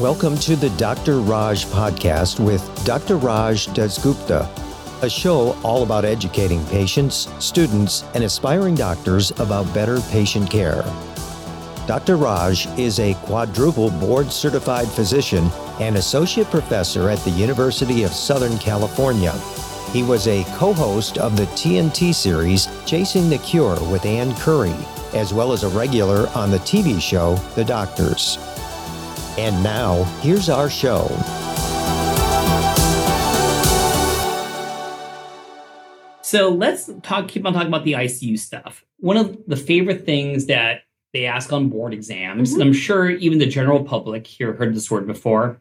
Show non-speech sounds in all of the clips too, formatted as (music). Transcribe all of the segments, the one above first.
Welcome to the Dr. Raj podcast with Dr. Raj Dasgupta, a show all about educating patients, students, and aspiring doctors about better patient care. Dr. Raj is a quadruple board certified physician and associate professor at the University of Southern California. He was a co host of the TNT series Chasing the Cure with Ann Curry, as well as a regular on the TV show The Doctors. And now, here's our show. So let's talk. Keep on talking about the ICU stuff. One of the favorite things that they ask on board exams, Mm-hmm. and I'm sure even the general public here heard this word before,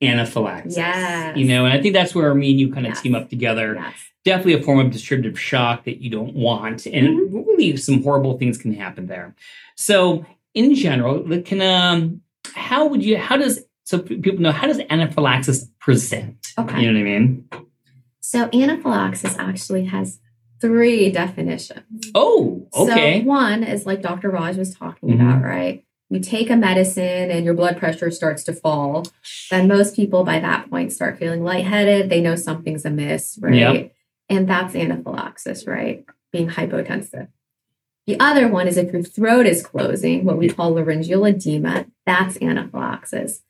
anaphylaxis. Yes. You know, and I think that's where me and you kind of Yes. team up together. Yes. Definitely a form of distributive shock that you don't want, and Mm-hmm. really some horrible things can happen there. So, in general, the- can um, how would you? How does so people know how does anaphylaxis present? Okay. You know what I mean? So anaphylaxis actually has three definitions. Oh, okay. So one is like Dr. Raj was talking Mhm. about, right? You take a medicine and your blood pressure starts to fall. Then most people by that point start feeling lightheaded. They know something's amiss, right? Yep. And that's anaphylaxis, right? Being hypotensive. The other one is if your throat is closing, what we call laryngeal edema, that's anaphylaxis.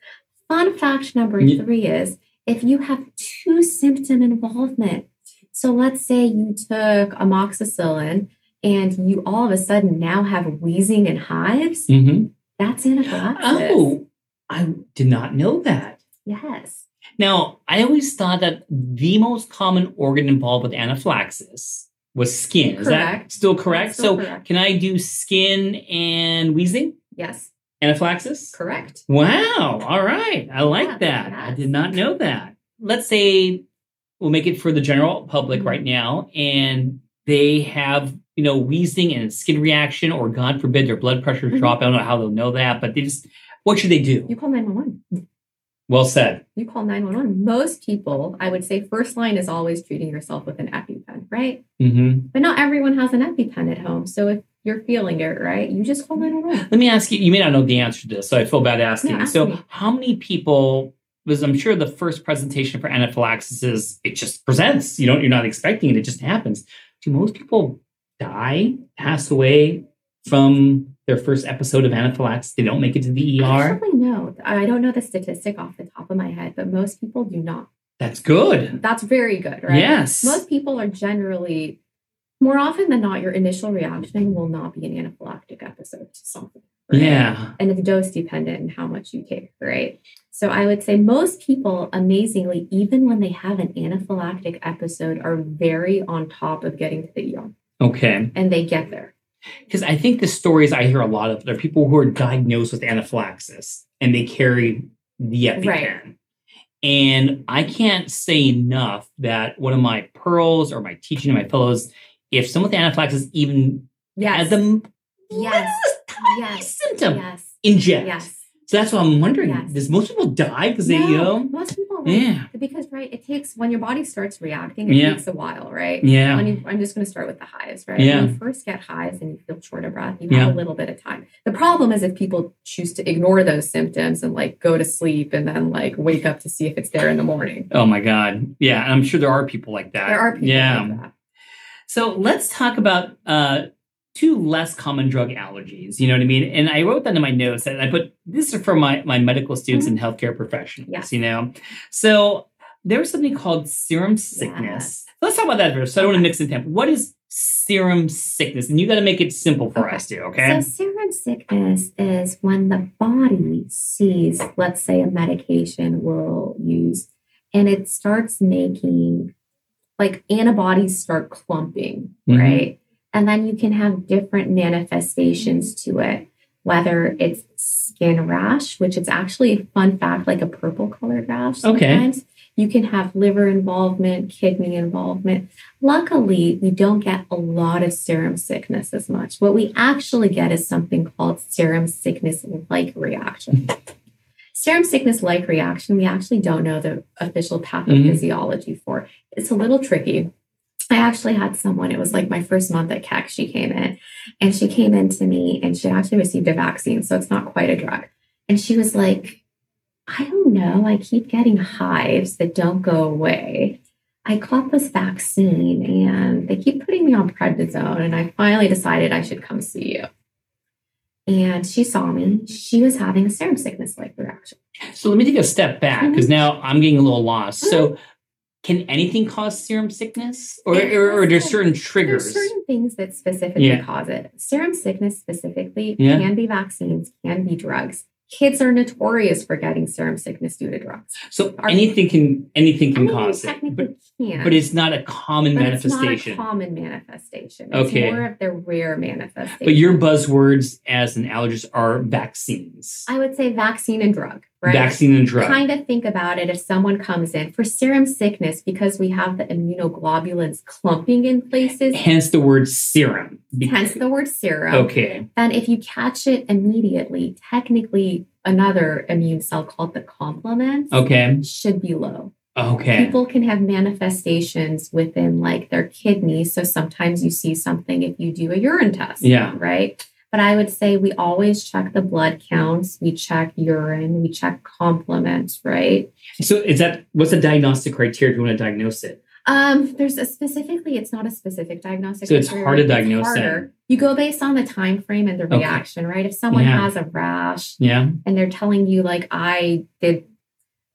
Fun fact number three is if you have two symptom involvement. So let's say you took amoxicillin and you all of a sudden now have wheezing and hives, hmm that's anaphylaxis. Oh, I did not know that. yes. Now, I always thought that the most common organ involved with anaphylaxis was skin. Is that still correct? Still so, correct. can I do skin and wheezing? Yes. Anaphylaxis? Correct. Wow. All right. I like Yeah, that. I did not know that. Let's say we'll make it for the general public Mhm. right now, and they have, you know, wheezing and skin reaction, or God forbid, their blood pressure Mhm. drop. I don't know how they'll know that, but they just, what should they do? You call 911. Well said. You call 911. Most people, I would say, first line is always treating yourself with an EpiPen, right? hmm But not everyone has an EpiPen at home. So if you're feeling it, right, you just hold call 911. Let me ask you, you may not know the answer to this, so I feel bad asking. Yeah, ask so, me. how many people, because I'm sure the first presentation for anaphylaxis is it just presents. You don't, you're not expecting it, it just happens. Do most people die, pass away from their first episode of anaphylaxis? They don't make it to the ER? Actually, no. I don't know the statistic off the top of my head, but most people do not. That's good. That's very good, right? Yes. Most people are generally, more often than not, your initial reaction will not be an anaphylactic episode to something. right? Yeah. And it's dose dependent and how much you take, right? So I would say most people, amazingly, even when they have an anaphylactic episode, are very on top of getting to the ER Okay. and they get there. Because I think the stories I hear a lot of, are people who are diagnosed with anaphylaxis and they carry the EpiPen. Right. And I can't say enough that one of my pearls or my teaching to my fellows, if someone with anaphylaxis even Yes. has the Yes. tiny Yes. symptom, Yes. inject. Yes. So that's what I'm wondering. Yes. Does most people die because they, you know? most Yeah. because right, it takes when your body starts reacting, it Yeah. takes a while, right? Yeah. When you, I'm just going to start with the hives, right? Yeah. When you first get hives and you feel short of breath, you Yeah. have a little bit of time. The problem is if people choose to ignore those symptoms and like go to sleep and then like wake up to see if it's there in the morning. Oh my God. Yeah. I'm sure there are people like that. There are people Yeah. like that. So let's talk about uh, two less common drug allergies. You know what I mean? And I wrote that in my notes and I put this is for my, my medical students and healthcare professionals, Yes. you know? So there was something called serum sickness. Let's talk about that first. So I don't want to mix in temp. What is serum sickness? And you got to make it simple for Okay. us too, okay? So serum sickness is when the body sees, let's say, a medication we'll use, and it starts making like antibodies start clumping, Mhm. right? And then you can have different manifestations to it, whether it's skin rash, which is actually a fun fact, like a purple colored rash. Okay. Sometimes. You can have liver involvement, kidney involvement. Luckily, we don't get a lot of serum sickness as much. What we actually get is something called serum sickness like reaction. (laughs) serum sickness like reaction, we actually don't know the official mm-hmm. pathophysiology for. It's a little tricky. I actually had someone, it was like my first month at Keck, she came in and she came in to me and she actually received a vaccine, so it's not quite a drug. And she was like, I don't know, I keep getting hives that don't go away. I caught this vaccine and they keep putting me on prednisone, and I finally decided I should come see you. And she saw me. She was having a serum sickness like reaction. So let me take a step back because mm-hmm. now I'm getting a little lost. So mm-hmm. Can anything cause serum sickness? Or, It or, or there's certain triggers There's certain things that specifically Yeah. cause it. Serum sickness specifically Yeah. can be vaccines, can be drugs. Kids are notorious for getting serum sickness due to drugs. So Are- anything can anything can mean, cause it. But, can. but it's not a common manifestation. It's not a common manifestation. It's Okay. more of the rare manifestation. But your buzzwords as an allergist are vaccines. I would say vaccine and drug, right? Vaccine and drug. Kind of think about it if someone comes in for serum sickness because we have the immunoglobulins clumping in places, Hence the word serum. Hence the word serum. Okay. And if you catch it immediately, technically another immune cell called the complement Okay. should be low. Okay. People can have manifestations within like their kidneys. So sometimes you see something if you do a urine test. Yeah. Right. But I would say we always check the blood counts, we check urine, we check complements, right? So is that what's the diagnostic criteria if you want to diagnose it? Um, there's a specifically, it's not a specific diagnostic. So it's criteria. hard to diagnose harder. You go based on the time frame and the Okay. reaction, right? If someone Yeah. has a rash Yeah. and they're telling you like I did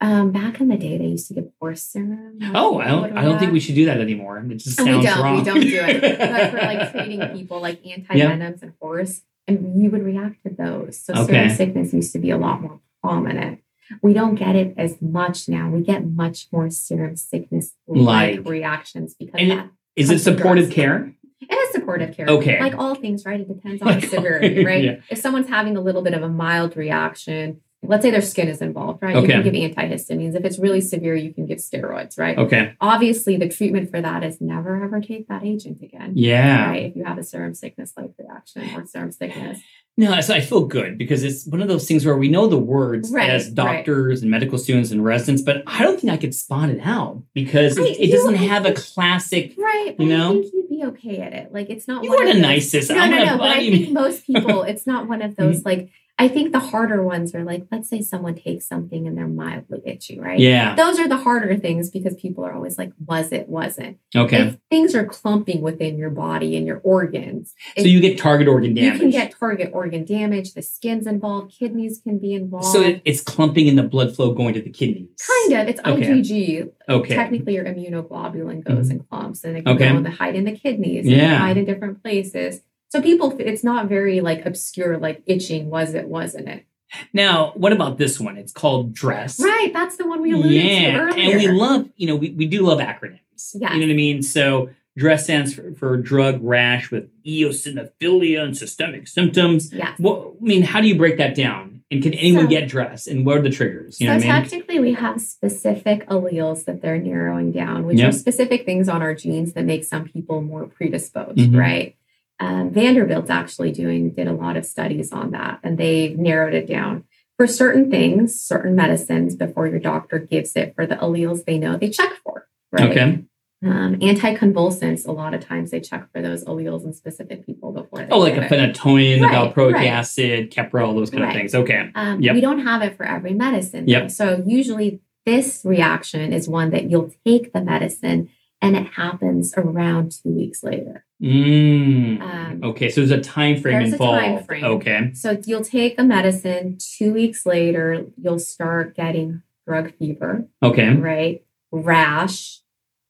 um back in the day they used to give horse serum. Oh, I don't. I don't think we should do that anymore. It just And sounds we don't. wrong. We don't do it. But for like (laughs) treating people like anti venoms and horse, and you would react to those. So Okay. serum sickness used to be a lot more prominent. We don't get it as much now. We get much more serum sickness like reactions because And that Is it supportive care? it is supportive care. Okay. Like all things, right? It depends (laughs) on the severity, right? yeah. If someone's having a little bit of a mild reaction, let's say their skin is involved, right? You can give antihistamines. If it's really severe, you can give steroids, right? Okay. Obviously, the treatment for that is never ever take that agent again. Yeah. Right. If you have a serum sickness like reaction or serum sickness. No, so I feel good because it's one of those things where we know the words Right, as right. doctors and medical students and residents, but I don't think I could spot it out because I it, it doesn't I have a classic. Right. You know? I think you'd be okay at it. Like it's not You one are of the nicest. No, I'm no, no. But I think most (laughs) people, it's not one of those mm-hmm. like I think the harder ones are like, let's say someone takes something and they're mildly itchy, right? Yeah. Those are the harder things because people are always like, was it, wasn't. Okay. If things are clumping within your body and your organs, So you get target organ damage. you can get target organ damage, the skin's involved, kidneys can be involved. so it, it's clumping in the blood flow going to the kidneys. kind of, it's Okay. IgG. Okay. Technically, your immunoglobulin goes mm-hmm. in clumps and it can Okay. go the hide in the kidneys, Yeah. and hide in different places. So people, it's not very like obscure, like itching. Was it? Wasn't it? Now, what about this one? It's called dress. Right. That's the one we alluded to yeah, earlier. and we love, you know, we, we do love acronyms. Yes. You know what I mean? So dress stands for, for drug rash with eosinophilia and systemic symptoms. yes. Well, I mean, how do you break that down? And can anyone So- get dress? And what are the triggers? You know so what I mean? we have specific alleles that they're narrowing down, which Yep. are specific things on our genes that make some people more predisposed, Mhm. right? Um, Vanderbilt's actually doing did a lot of studies on that, and they've narrowed it down for certain things, certain medicines. Before your doctor gives it for the alleles they know they check for, right? Okay. Um, anticonvulsants, a lot of times they check for those alleles in specific people before they Oh, like a it. phenytoin, Right, valproic right. acid, Keprel, those kind Right. of things. Okay. Um, Yep. We don't have it for every medicine. Yep. though. So usually this reaction is one that you'll take the medicine and it happens around two weeks later. Mm. Um, okay, so there's a time frame there's a involved. time frame. Okay. So you'll take a medicine. Two weeks later, you'll start getting drug fever, Okay. right? Rash.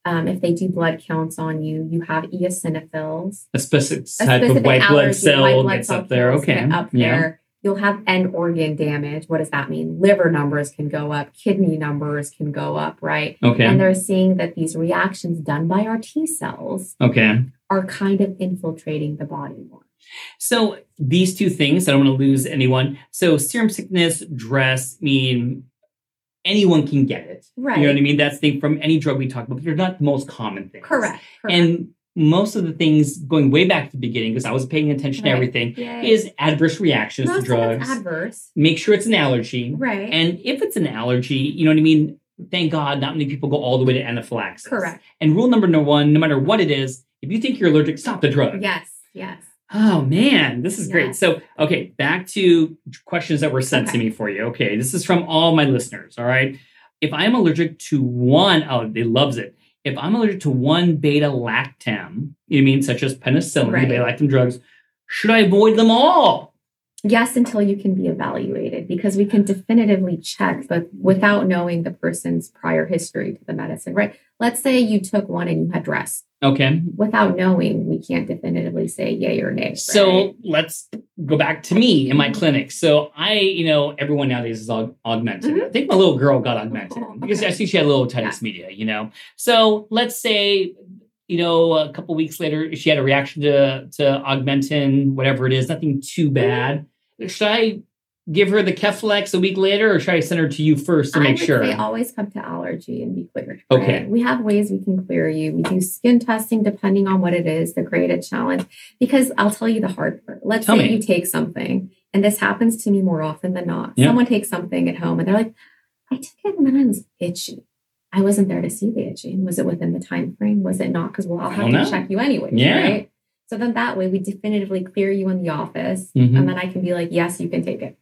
Um, if they do blood counts on you, you have eosinophils. A specific A type of specific white blood cell white blood gets up there. Okay. up yeah. there. You'll have end organ damage. What does that mean? Liver numbers can go up, kidney numbers can go up, right? Okay. And they're seeing that these reactions done by our T cells okay. Are kind of infiltrating the body more. So these two things, I don't want to lose anyone. So serum sickness, dress, mean anyone can get it. Right. You know what I mean? That's the thing from any drug we talk about, but they're not the most common things. Correct. correct. And most of the things going way back to the beginning, because I was paying attention to everything, Yay. is adverse reactions Most to drugs. adverse. Make sure it's an allergy. Right. And if it's an allergy, you know what I mean? Thank God not many people go all the way to anaphylaxis. Correct. And rule number one, no matter what it is, if you think you're allergic, stop the drug. Yes. Yes. Oh man, this is great. So, okay, back to questions that were sent to me for you. Okay, this is from all my listeners. All right. If I am allergic to one, oh, they loves it. If I'm allergic to one beta lactam, you mean such as penicillin, Right. beta lactam drugs, should I avoid them all? Yes, until you can be evaluated because we can definitively check, but without knowing the person's prior history to the medicine, right? Let's say you took one and you had rest. Okay. Without knowing, we can't definitively say yay or nay. So right? let's go back to me in my clinic. So I, you know, everyone nowadays is aug- augmented. Mm-hmm. I think my little girl got Augmentin Oh, because. I see she had a little otitis media, you know. So let's say, you know, a couple weeks later, she had a reaction to to augmentin, whatever it is, nothing too mm-hmm. bad. Should I give her the Keflex a week later, or should I send her to you first to I make sure? say always come to allergy and be cleared. Okay. right? We have ways we can clear you. We do skin testing depending on what it is, the graded challenge. Because I'll tell you the hard part. Let's Tell say me. you take something, and this happens to me more often than not. Yeah. Someone takes something at home and they're like, I took it and then I was itchy. I wasn't there to see the itching. Was it within the time frame? Was it not? Because well, I'll I have to know. check you anyway. Yeah. Right. So then that way we definitively clear you in the office. Mhm. And then I can be like, yes, you can take it.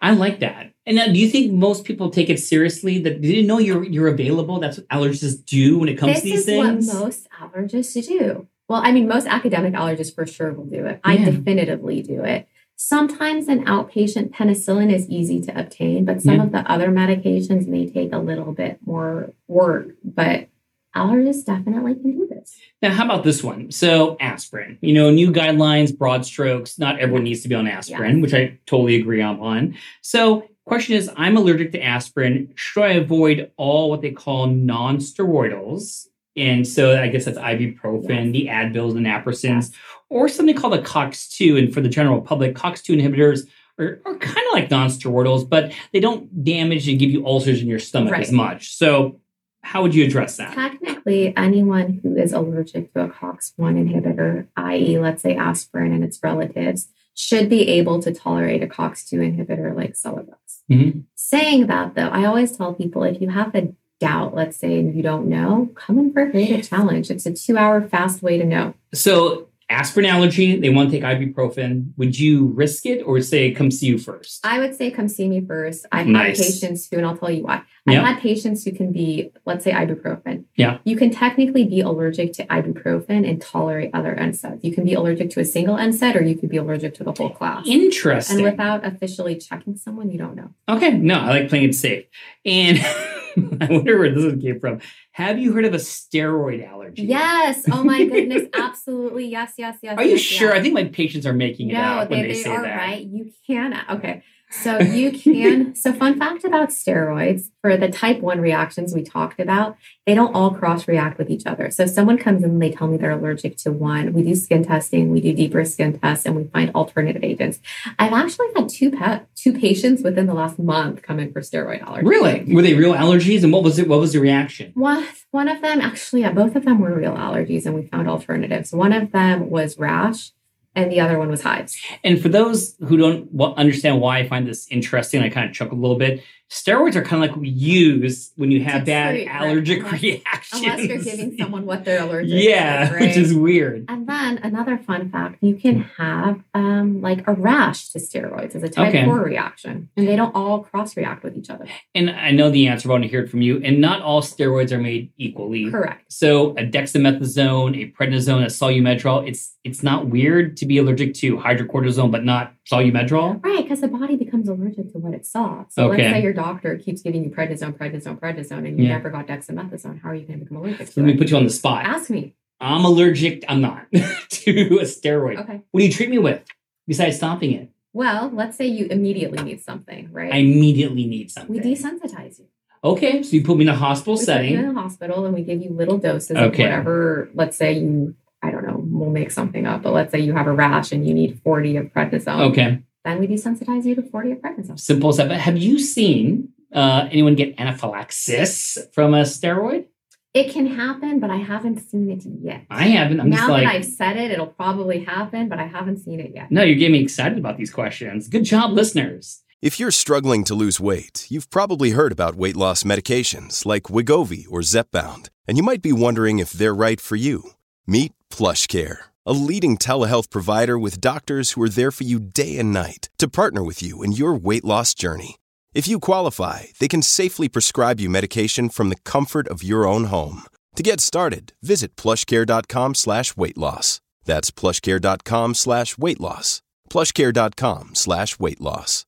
I like that. And now, do you think most people take it seriously? That they didn't know you're you're available. That's what allergists do when it comes this to these is things. what most allergists do. Well, I mean, most academic allergists for sure will do it. I Yeah. definitively do it. Sometimes an outpatient penicillin is easy to obtain, but some Yeah. of the other medications may take a little bit more work. But allergists definitely can do this. Now, how about this one? So, aspirin. You know, new guidelines, broad strokes. Not everyone needs to be on aspirin, Yes. which I totally agree on. So, question is, I'm allergic to aspirin. Should I avoid all what they call non-steroidals? And so, I guess that's ibuprofen, the Advils, and Naprosyns, or something called a COX-2. And for the general public, COX-2 inhibitors are, are kind of like non-steroidals, but they don't damage and give you ulcers in your stomach Right. as much. So, how would you address that? Technically, anyone who is allergic to a COX-1 inhibitor, i.e., let's say aspirin and its relatives, should be able to tolerate a COX-2 inhibitor like Celebrex. Mhm. Saying that, though, I always tell people if you have a doubt, let's say, and you don't know, come in for a challenge. It's a two-hour fast way to know. So aspirin allergy, they want to take ibuprofen. Would you risk it or say come see you first? I would say come see me first. I've Nice. had patients who, and I'll tell you why. I've had patients who can be, let's say, ibuprofen. Yeah. You can technically be allergic to ibuprofen and tolerate other NSAIDs. You can be allergic to a single NSAID or you could be allergic to the whole class. Interesting. And without officially checking someone, you don't know. okay, no, I like playing it safe. And (laughs) I wonder where this one came from. Have you heard of a steroid allergy? Yes. Oh my (laughs) goodness. Absolutely. Yes, yes, yes. Are you yes, sure? yes. I think my patients are making it no, out when they, they, they say are that. right. You can. Okay. So you can. (laughs) so fun fact about steroids for the type one reactions we talked about, they don't all cross react with each other. So if someone comes in and they tell me they're allergic to one, we do skin testing, we do deeper skin tests, and we find alternative agents. I've actually had two pet two patients within the last month come in for steroid allergy. Really? Were they real allergies? And what was it? What was the reaction? One, one of them, actually, yeah, both of them were real allergies, and we found alternatives. One of them was rash, and the other one was hives. And for those who don't understand why I find this interesting, I kind of chuckle a little bit. Steroids are kind of like we use when you have To bad treat, allergic unless- reactions. Unless you're giving someone what they're allergic to. yeah, to. which is weird. And then another fun fact, you can have um, like a rash to steroids as a type Okay. 4 reaction. And they don't all cross react with each other. And I know the answer, but I want to hear it from you. And not all steroids are made equally. Correct. So a dexamethasone, a prednisone, a Solu-Medrol, it's it's not weird to be allergic to hydrocortisone, but not Solu-Medrol. Right, because the body becomes allergic to what it saw. So Okay. let's say your doctor keeps giving you prednisone, prednisone, prednisone, and you Yeah. never got dexamethasone. How are you going to become allergic to let me put you on the spot. Ask me. I'm allergic. I'm not (laughs) to a steroid. Okay. What do you treat me with besides stopping it? Well, let's say you immediately need something, right? I immediately need something. we desensitize you. okay, so you put me in a hospital We put setting. in a hospital and we give you little doses Okay. of whatever. Let's say you, I don't know, we'll make something up, but let's say you have a rash and you need 40 of prednisone. Okay, Then we desensitize you to 40 of prednisone. simple as that. But have you seen uh, anyone get anaphylaxis from a steroid? It can happen, but I haven't seen it yet. I haven't. I'm now just like, that I've said it, it'll probably happen, but I haven't seen it yet. no, you're getting me excited about these questions. Good job, listeners. If you're struggling to lose weight, you've probably heard about weight loss medications like Wegovy or Zepbound, and you might be wondering if they're right for you. Meet PlushCare, a leading telehealth provider with doctors who are there for you day and night to partner with you in your weight loss journey. If you qualify, they can safely prescribe you medication from the comfort of your own home. To get started, visit plushcare.com slash weight loss. That's plushcare.com slash weight loss. plushcare.com slash weight loss.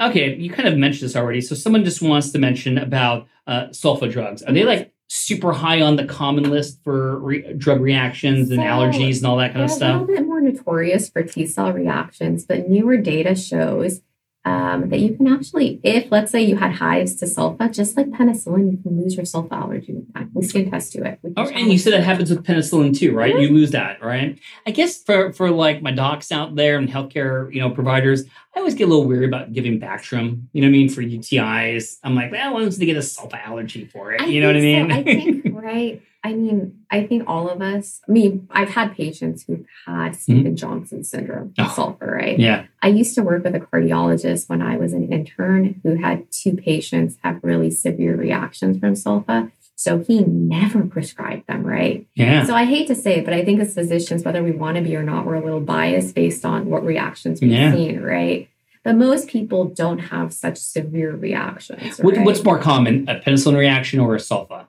Okay, you kind of mentioned this already. So someone just wants to mention about uh, sulfa drugs. Are they like super high on the common list for re- drug reactions and So, allergies and all that kind of a little bit more notorious for T cell reactions, but newer data shows um, that you can actually, if let's say you had hives to sulfa, just like penicillin, you can lose your sulfa allergy with time. We skin test to it. Oh, and you said that happens with penicillin too, right? Mhm. You lose that, right? I guess for for like my docs out there and healthcare, you know, providers, I always get a little weary about giving Bactrim. You know what I mean for UTIs. I'm like, well, I want to get a sulfa allergy for it. I you know what I mean? so. I think, right? I mean, I think all of us, I mean, I've had patients who've had Stevens-Johnson syndrome, Mm-hmm. Oh. sulfur, right? yeah. I used to work with a cardiologist when I was an intern who had two patients have really severe reactions from sulfa. So he never prescribed them, right? Yeah. So I hate to say it, but I think as physicians, whether we want to be or not, we're a little biased based on what reactions we've Yeah. seen, right? But most people don't have such severe reactions. What, right? What's more common, a penicillin reaction or a sulfa?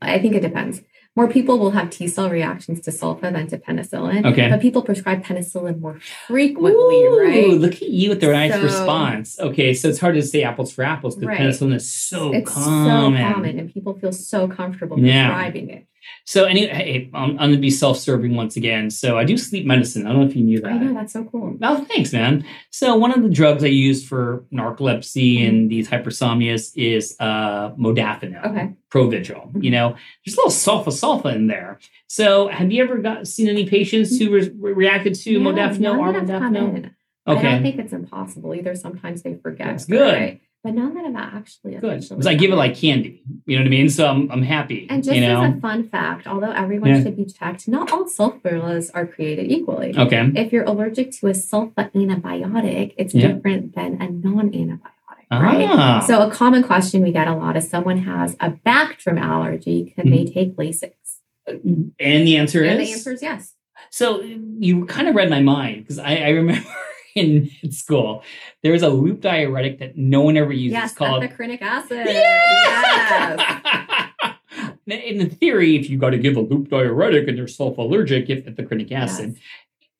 I think it depends. More people will have T cell reactions to sulfa than to penicillin. Okay. But people prescribe penicillin more frequently, Ooh, right? Look at you with the nice So- response. Okay, so it's hard to say apples for apples because Right. penicillin is so it's common. so common and people feel so comfortable Yeah. prescribing it. So anyway, hey, I'm, I'm going to be self-serving once again. So I do sleep medicine. I don't know if you knew that. I know that's so cool. Oh, thanks, man. So one of the drugs I use for narcolepsy and these hypersomnias is uh, modafinil, Okay. Provigil. You know, there's a little sulfa sulfa in there. So have you ever got seen any patients who re- reacted to Yeah, modafinil or that have come modafinil? in. I don't think it's impossible either. Sometimes they forget. That's good. right? But none that have actually good. Because I give it like candy. You know what I mean? So I'm I'm happy. And just you know. as a fun fact, although everyone Yeah. should be checked, not all sulfuras are created equally. okay. If you're allergic to a sulfa antibiotic, it's Yeah. different than a non-antibiotic, right? Ah. So a common question we get a lot is someone has a Bactrim allergy, can they take Lasix? and the answer And is the answer is yes. So you kind of read my mind because I, I remember in school there was a loop diuretic that no one ever uses Yes, called. ethacrynic acid. Yes. (laughs) in the theory, if you got to give a loop diuretic and they're sulfa allergic, if ethacrynic acid.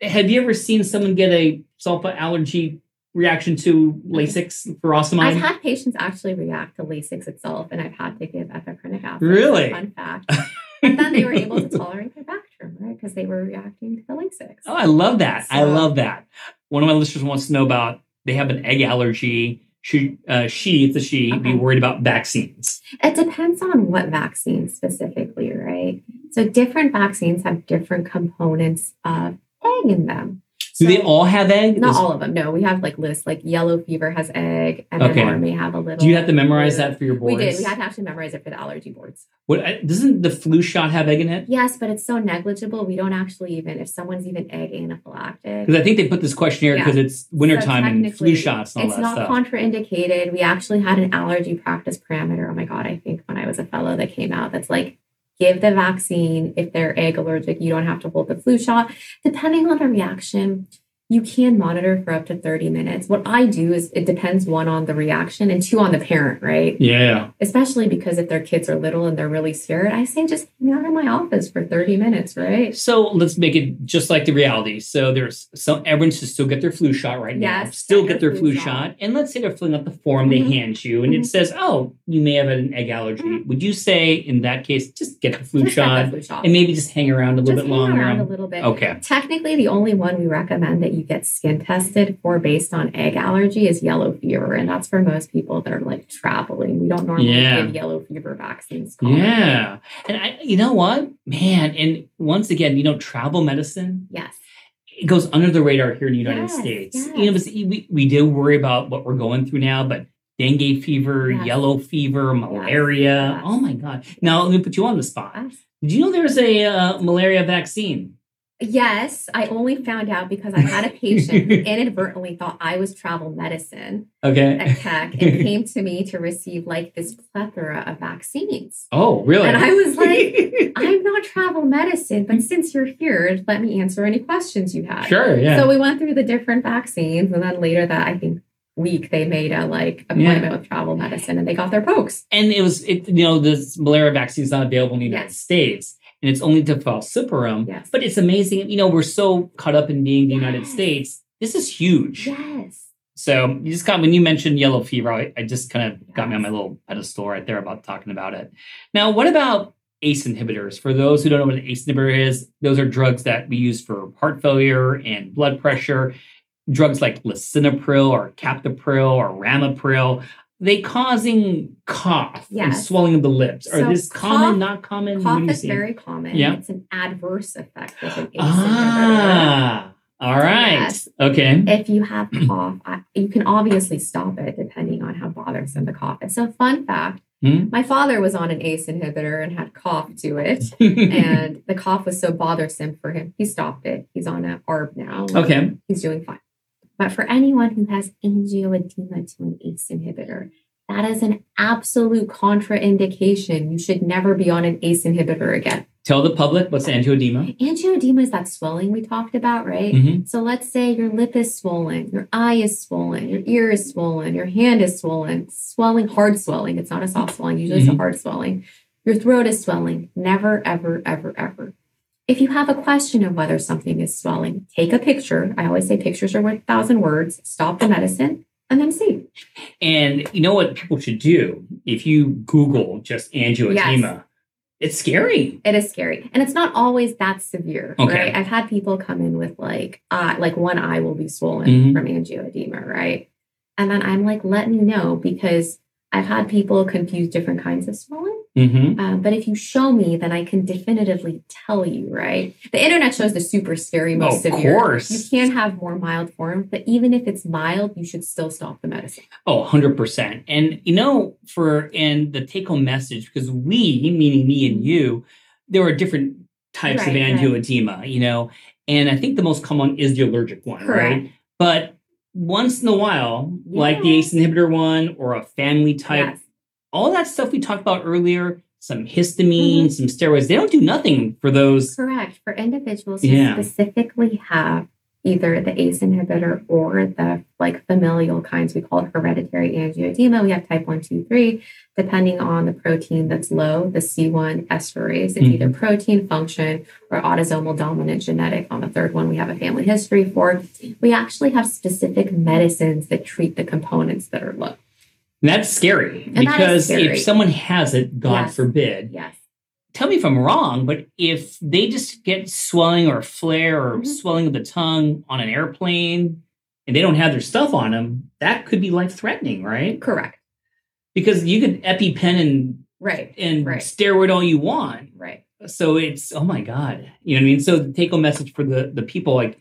Have you ever seen someone get a sulfa allergy reaction to Lasix for furosemide? I've had patients actually react to Lasix itself, and I've had to give ethacrynic acid. Really? Fun fact. (laughs) But then they were able to tolerate their Bactrim, right? Because they were reacting to the Lasix. Oh, I love that. I love that. One of my listeners wants to know about they have an egg allergy. Should uh, she, it's a she, be worried about vaccines? It depends on what vaccine specifically, right? So different vaccines have different components of egg in them. Do they all have egg? Not Is- all of them. No, we have like lists. Like yellow fever has egg, and Okay. then may have a little. Do you have to memorize blue. that for your boards? We did. We had to actually memorize it for the allergy boards. What doesn't the flu shot have egg in it? Yes, but it's so negligible. We don't actually even if someone's even egg anaphylactic. Because I think they put this questionnaire Yeah. because it's wintertime So and flu shots and all it's that not stuff. contraindicated. We actually had an allergy practice parameter. Oh my god, I think when I was a fellow that came out that's like give the vaccine if they're egg allergic. You don't have to hold the flu shot. Depending on the reaction, you can monitor for up to 30 minutes. What I do is it depends one on the reaction and two on the parent, right? yeah. Especially because if their kids are little and they're really scared, I say just hang out in my office for 30 minutes, right? So let's make it just like the reality. So there's some everyone should still get their flu shot right now. Yes, Still get their flu flu shot. shot. And let's say they're filling out the form they Mhm. hand you and it Mhm. says, Oh, you may have an egg allergy. Mhm. Would you say in that case, just get the flu Just get the shot flu shot. and maybe just hang around a little Just bit hang longer? around a little bit. Okay. Technically, the only one we recommend that you get skin tested for based on egg allergy is yellow fever. And that's for most people that are like traveling. We don't normally Yeah. give yellow fever vaccines. commonly. Yeah. And I you know what? Man, and once again, you know, travel medicine, Yes. it goes under the radar here in the United Yes, States. yes. You know, we, we do worry about what we're going through now, but dengue fever, Yes. yellow fever, malaria. Oh my God. Now, let me put you on the spot. Did you know there's a uh, malaria vaccine? Yes, I only found out because I had a patient who (laughs) inadvertently thought I was travel medicine Okay. at Keck and (laughs) came to me to receive like this plethora of vaccines. oh, really? And I was like, (laughs) I'm not travel medicine, but since you're here, let me answer any questions you have. sure, yeah. So we went through the different vaccines, and then later that I think week they made a like appointment with travel medicine, and they got their pokes. and it was, it, you know, this malaria vaccine is not available in the United Yes. States. And it's only to falciparum. Yes. But it's amazing. You know, we're so caught up in being the United States. This is huge. Yes. So you just got when you mentioned yellow fever, I, I just kind of got me on my Yes. little pedestal right there about talking about it. Now, what about ACE inhibitors? For those who don't know what an ACE inhibitor is, those are drugs that we use for heart failure and blood pressure. Drugs like lisinopril or captopril or ramipril, they causing cough and swelling of the lips. Are So this common? Not common? Cough is very common. Yeah. It's an adverse effect of an ACE. Ah, all right. Yes. Okay. If you have cough, you can obviously stop it depending on how bothersome the cough is. So, fun fact Hmm. my father was on an ACE inhibitor and had cough to it. (laughs) and the cough was so bothersome for him, he stopped it. He's on an ARB now. okay. He's doing fine. But for anyone who has angioedema to an ACE inhibitor, that is an absolute contraindication. You should never be on an ACE inhibitor again. Tell the public what's angioedema. Angioedema is that swelling we talked about, right? Mhm. So let's say your lip is swollen, your eye is swollen, your ear is swollen, your hand is swollen, swelling, hard swelling. It's not a soft swelling, usually it's a Mhm. hard swelling. Your throat is swelling. Never, ever, ever, ever. If you have a question of whether something is swelling, take a picture. I always say pictures are worth a thousand words. Stop the medicine and then see. And you know what people should do? If you Google just angioedema, Yes. it's scary. It is scary, and it's not always that severe. Okay. Right? I've had people come in with like, uh, like one eye will be swollen Mhm. from angioedema, right? And then I'm like, let me know because I've had people confuse different kinds of swelling. Mm-hmm. Uh, but if you show me, then I can definitively tell you, right? The internet shows the super scary, most Of severe. course. You can have more mild forms, but even if it's mild, you should still stop the medicine. Oh, 100%. And you know, for and the take home message, because we, meaning me and you, there are different types of Mm-hmm. Right, right. angioedema, you know, and I think the most common is the allergic one, Correct. right? But once in a while, like the ACE inhibitor one or a family type, Yes. All that stuff we talked about earlier, some histamine, Mhm. some steroids, they don't do nothing for those. Correct. For individuals who Yeah. specifically have either the ACE inhibitor or the like familial kinds, we call it hereditary angioedema. We have type 1, 2, 3, depending on the protein that's low, the C1 esterase. It's Mhm. either protein function or autosomal dominant genetic. On the third one, we have a family history for. We actually have specific medicines that treat the components that are low. And that's scary And that because scary. if someone has it, God Yes. forbid, Yes. tell me if I'm wrong, but if they just get swelling or flare or Mhm. swelling of the tongue on an airplane and they don't have their stuff on them, that could be life threatening, right? Correct. Because you could EpiPen and Right. and Right. steroid all you want. Right. So it's oh my god, you know what I mean. So the take home message for the the people like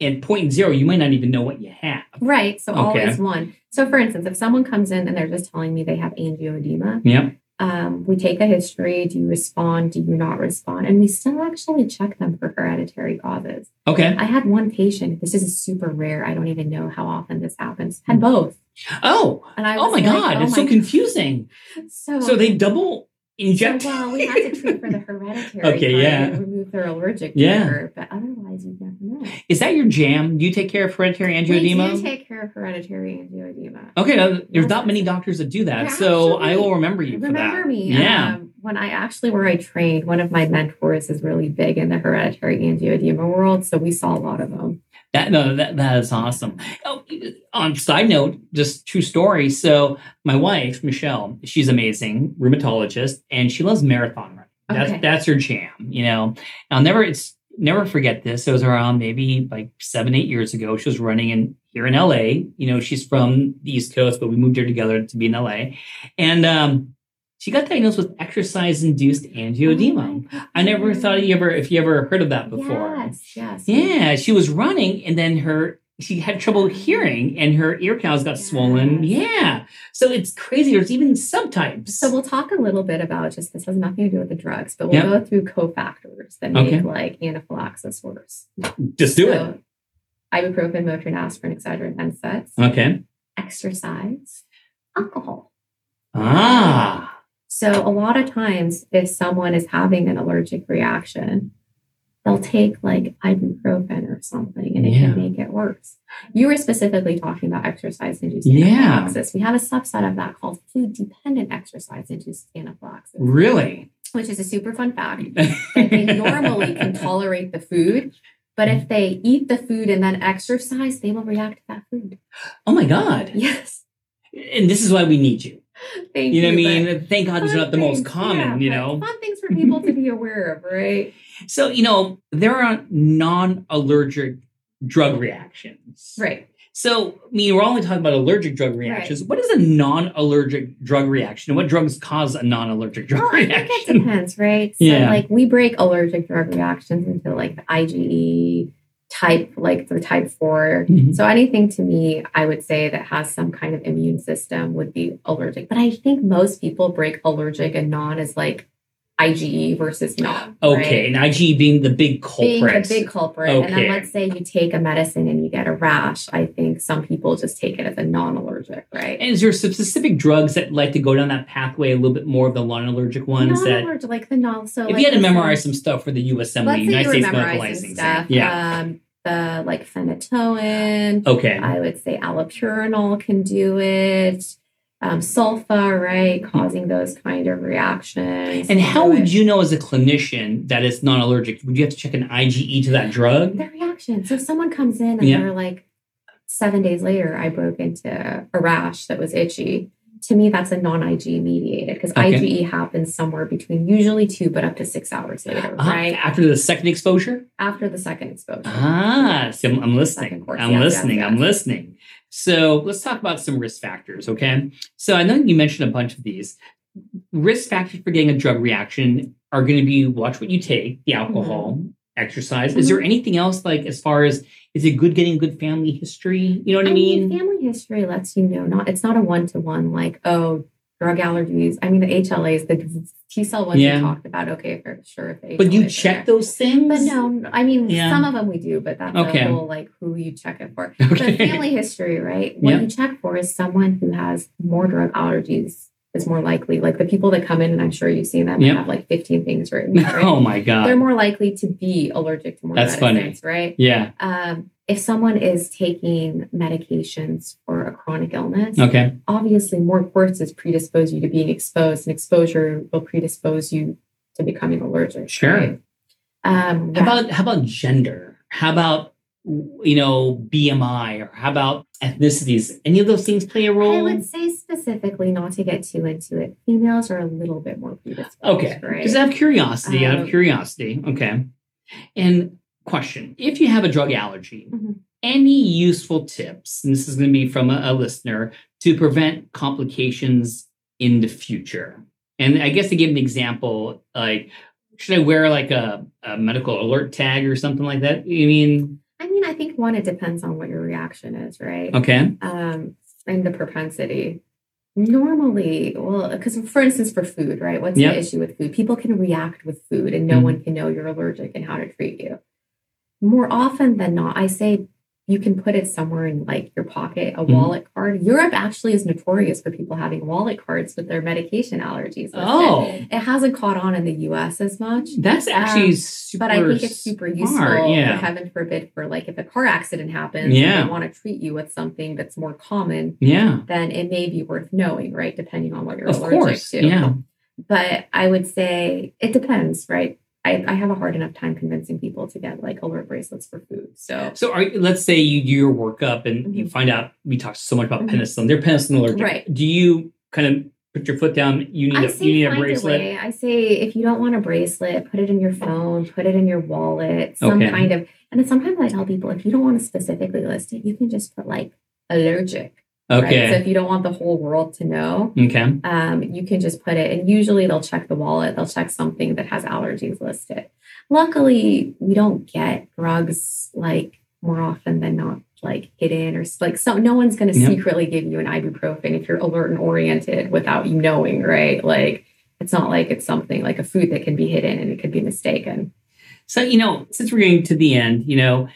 and point zero, you might not even know what you have. Right. So Okay. always one. So for instance, if someone comes in and they're just telling me they have angioedema, Yeah. um, we take a history. Do you respond? Do you not respond? And we still actually check them for hereditary causes. Okay. I had one patient. This is super rare. I don't even know how often this happens. Had both. Oh. And I Oh my like, God. oh it's my so God. confusing. (laughs) So, So they double so, inject. well, we have to treat for the hereditary. (laughs) Okay, yeah. Their allergic Yeah. trigger, but otherwise you never know. Is that your jam? Do you take care of hereditary angioedema? We do take care of hereditary angioedema. Okay, now, there's Yes. not many doctors that do that, You're so I will remember you for Remember that. me? Yeah. Um, when I actually where I trained, one of my mentors is really big in the hereditary angioedema world, so we saw a lot of them. That no, that that is awesome. Oh, on side note, just true story. So my wife Michelle, she's amazing, rheumatologist, and she loves marathon running. That's Okay. that's her jam. You know, I'll never it's never forget this. It was around maybe like seven eight years ago. She was running in here in L.A. You know, she's from the East Coast, but we moved here together to be in L.A. And um, she got diagnosed with exercise-induced angioedema. Oh I never thought you ever if you ever heard of that before. Yes, yes. Yeah, she was running and then her she had trouble hearing and her ear canals got swollen. Yeah. So it's crazy. There's even subtypes. So we'll talk a little bit about just this has nothing to do with the drugs, but we'll Yep. go through cofactors that make Okay. like anaphylaxis worse. just do it. So, Ibuprofen, Motrin, aspirin, Excedrin, NSAIDs, Okay. exercise, alcohol. Ah. So a lot of times, if someone is having an allergic reaction, they'll take like ibuprofen or something, and it Yeah. can make it worse. You were specifically talking about exercise-induced Yeah. anaphylaxis. We have a subset of that called food-dependent exercise-induced anaphylaxis, Really? which is a super fun fact. (laughs) that they normally can tolerate the food, but if they eat the food and then exercise, they will react to that food. oh my God. Yes. And this is why we need you. (laughs) Thank You know what I mean? Thank God it's fun not the most common, yeah, you know? Fun things for people to be (laughs) aware of, right? So, you know, there are non-allergic drug reactions. Right. So, I mean, we're only talking about allergic drug reactions. What is a non-allergic drug reaction? And what drugs cause a non-allergic drug Well, I think it depends, right? So, Yeah. like, we break allergic drug reactions into like the IgE type, like the type 4. Mhm. So, anything to me, I would say that has some kind of immune system would be allergic. But I think most people break allergic and non as like IgE versus non. Okay, right? and IgE being the big culprit. being the big culprit. And then let's say you take a medicine and you get a rash. I think some people just take it as a non-allergic, right? And is there some specific drugs that like to go down that pathway a little bit more of the non-allergic ones? that non-allergic, like the non. So if like you had to memorize some stuff for the USMLE, let's United States Medical Licensing, stuff. yeah, Um, the like phenytoin. okay, I would say allopurinol can do it. Um, sulfa, right, causing those kind of reactions. and how would you know as a clinician that it's non-allergic? Would you have to check an IgE to that drug? the reaction. So if someone comes in and Yeah. they're like, seven days later, I broke into a rash that was itchy. To me, that's a non-IgE mediated because Okay. IgE happens somewhere between usually two, but up to six hours later, Ah, right After the second exposure? after the second exposure. Ah, see, I'm, I'm listening. Course, I'm yes, listening. I'm listening. So let's talk about some risk factors, okay? So I know you mentioned a bunch of these. Risk factors for getting a drug reaction are going to be watch what you take, the alcohol, exercise. Is there Mhm. anything else like as far as is it good getting good family history? You know what I, mean? family history lets you know not it's not a one to one like oh drug allergies. I mean the HLAs, the T cell ones Yeah. we talked about. Okay, for sure. If but you check there. those things? But no, I mean Yeah. some of them we do, but that's Okay. a whole like who you check it for. Okay. But family history, right? (laughs) What Yeah. you check for is someone who has more drug allergies is more likely. Like the people that come in, and I'm sure you've seen them, Yeah. have like 15 things written. (laughs) Right? oh my god. They're more likely to be allergic to more That's funny. right? yeah. Um, if someone is taking medications for a chronic illness, Okay. obviously more courses predispose you to being exposed, and exposure will predispose you to becoming allergic. Sure. right? Um, How about how about gender? How about you know BMI or how about ethnicities? Any of those things play a role? I would say specifically, not to get too into it, females are a little bit more predisposed. Okay. Right. Just out of curiosity, out of Um, curiosity. Okay. And question if you have a drug allergy, Mhm. any useful tips, and this is going to be from a, a listener, to prevent complications in the future? And I guess to give an example, like, should I wear like a, a medical alert tag or something like that? You mean, mean, I think one, it depends on what your reaction is, right? Okay. Um, and the propensity. Normally, well, because for instance, for food, right? What's Yep. the issue with food? People can react with food, and no Mhm. one can know you're allergic and how to treat you. More often than not, I say you can put it somewhere in like your pocket, a Mhm. wallet card. Europe actually is notorious for people having wallet cards with their medication allergies. listed. Oh. it hasn't caught on in the U.S. as much. That's actually Um, super But I think it's super useful, Yeah. heaven forbid, for like if a car accident happens Yeah. and they want to treat you with something that's more common, Yeah. then it may be worth knowing, right? Depending on what you're Of allergic course. to. Yeah. But I would say it depends, right? I, I have a hard enough time convincing people to get like alert bracelets for food. So So are, let's say you do your workup and you Mhm. find out we talked so much about Mhm. penicillin. They're penicillin allergic. Right. Do you kind of put your foot down? You need I a say you need a bracelet. way. I say if you don't want a bracelet, put it in your phone, put it in your wallet, some Okay. kind of. And then sometimes I tell people if you don't want to specifically list it, you can just put like allergic. Right? So if you don't want the whole world to know, Okay. um, you can just put it. And usually they'll check the wallet. They'll check something that has allergies listed. Luckily, we don't get drugs like more often than not like hidden or like so no one's going to Yep. secretly give you an ibuprofen if you're alert and oriented without you knowing right like it's not like it's something like a food that can be hidden and it could be mistaken So, you know, since we're getting to the end, you know,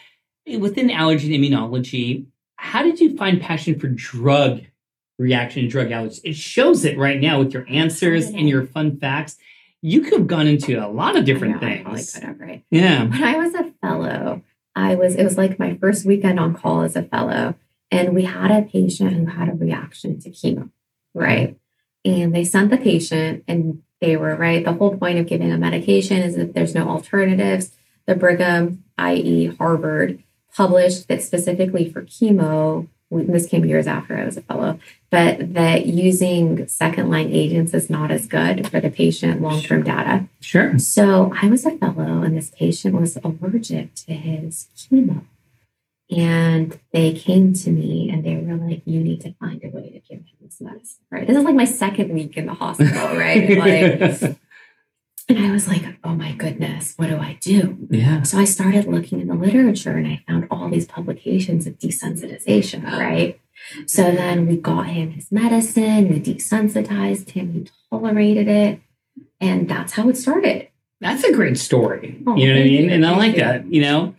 within allergy immunology, how did you find passion for drug reaction and drug allergies? It shows it right now with your answers and your fun facts. You could have gone into a lot of different I know, I things. could have, right Yeah. when I was a fellow, I was, it was like my first weekend on call as a fellow. And we had a patient who had a reaction to chemo, right? And they sent the patient and they were right. The whole point of giving a medication is that there's no alternatives. The Brigham, i.e., Harvard, published that specifically for chemo, this came years after I was a fellow, but that using second line agents is not as good for the patient long term data. Sure. So I was a fellow, and this patient was allergic to his chemo. And they came to me and they were like, You need to find a way to give him this medicine. Right. This is like my second week in the hospital, right? (laughs) like, and I was like, Oh my goodness, what do I do? yeah. So I started looking in the literature and I found all these publications of desensitization, right? So then we got him his medicine, we desensitized him, he tolerated it. And that's how it started. That's a great story. Oh, you know what I mean? you, And I like that, you know.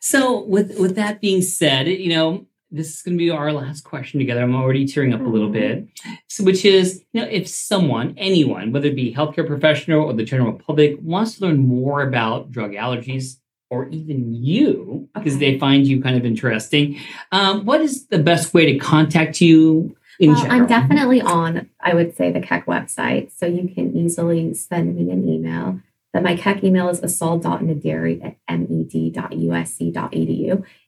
So with with that being said, you know, this is going to be our last question together. I'm already tearing up a little bit. So which is, you know, if someone, anyone, whether it be healthcare professional or the general public wants to learn more about drug allergies or even you because Okay. they find you kind of interesting, um, what is the best way to contact you in well, general? I'm definitely on, I would say, the Keck website. So you can easily send me an email. But my Keck email is asal.naderi at med.usc.edu.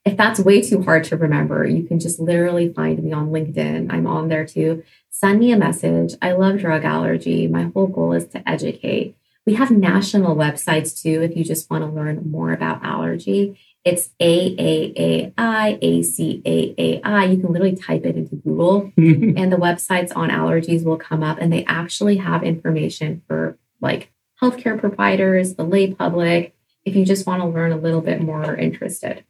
If that's way too hard to remember, you can just literally find me on LinkedIn. I'm on there too. Send me a message. I love drug allergy. My whole goal is to educate. We have national websites too if you just want to learn more about allergy. It's AAAI, ACAAI. You can literally type it into Google (laughs) and the websites on allergies will come up and they actually have information for like healthcare providers, the lay public, if you just want to learn a little bit more or interested.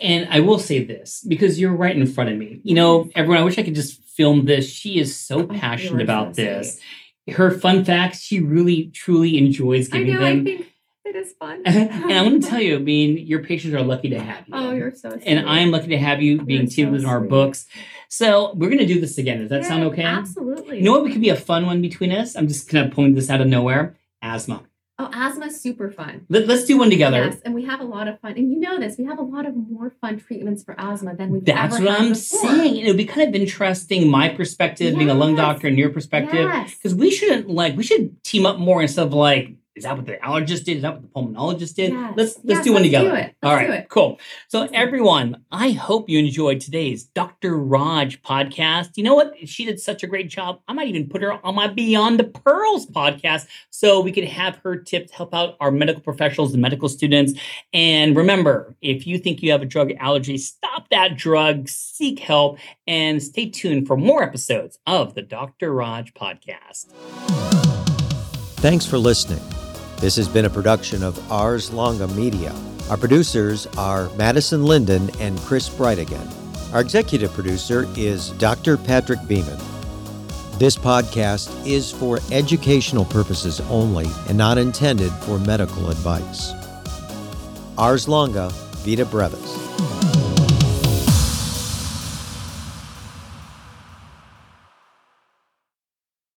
And I will say this because you're right in front of me. You know, everyone, I wish I could just film this. She is so oh, passionate about this. Her fun facts, she really, truly enjoys I giving know, I them. think it is fun. (laughs) and I want to tell you, I mean, your patients are lucky to have you. Oh, you're so sweet. and I'm lucky to have you being You're so in our sweet. books. So we're going to do this again. Does that sound okay? Absolutely. You know what? We could be a fun one between us. I'm just kind of pulling this out of nowhere. Asthma. Oh, asthma's super fun. Let, us do one together. Yes, and we have a lot of fun. And you know this, we have a lot of more fun treatments for asthma than we've That's ever what I'm before. saying. It would be kind of interesting, my perspective, being a lung doctor, and your perspective. Yes. Because we shouldn't like we should team up more instead of like, is that what the allergist did? Is that what the pulmonologist did? Yes. Let's let's Yes, do one let's do together. it. Let's right, do it. cool. So Let's everyone, I hope you enjoyed today's Dr. Raj podcast. You know what? She did such a great job. I might even put her on my Beyond the Pearls podcast so we could have her tips help out our medical professionals and medical students. And remember, if you think you have a drug allergy, stop that drug, seek help, and stay tuned for more episodes of the Dr. Raj podcast. Thanks for listening. This has been a production of Ars Longa Media. Our producers are Madison Linden and Chris Brightigan. Our executive producer is Dr. Patrick Beeman. This podcast is for educational purposes only and not intended for medical advice. Ars Longa, Vita Brevis.